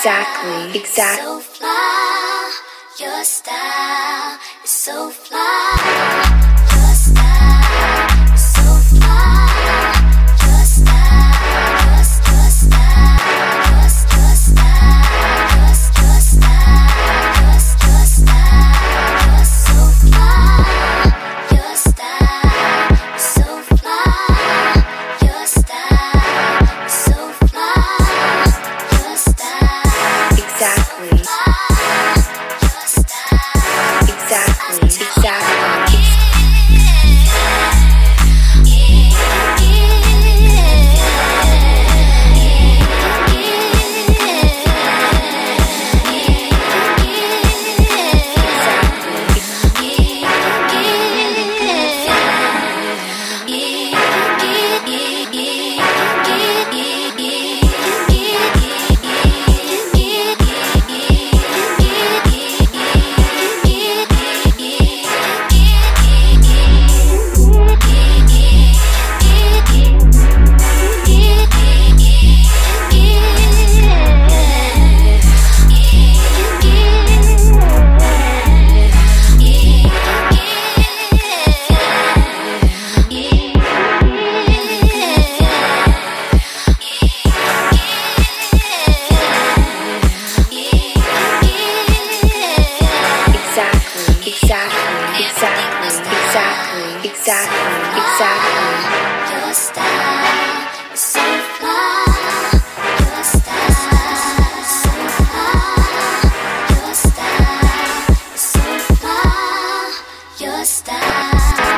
Exactly. Exactly. So fly, your style is so fly. Exactly. Exactly. Exactly. exactly, exactly, exactly, exactly. Your style is so. Your style is so. Your style is so. Your style.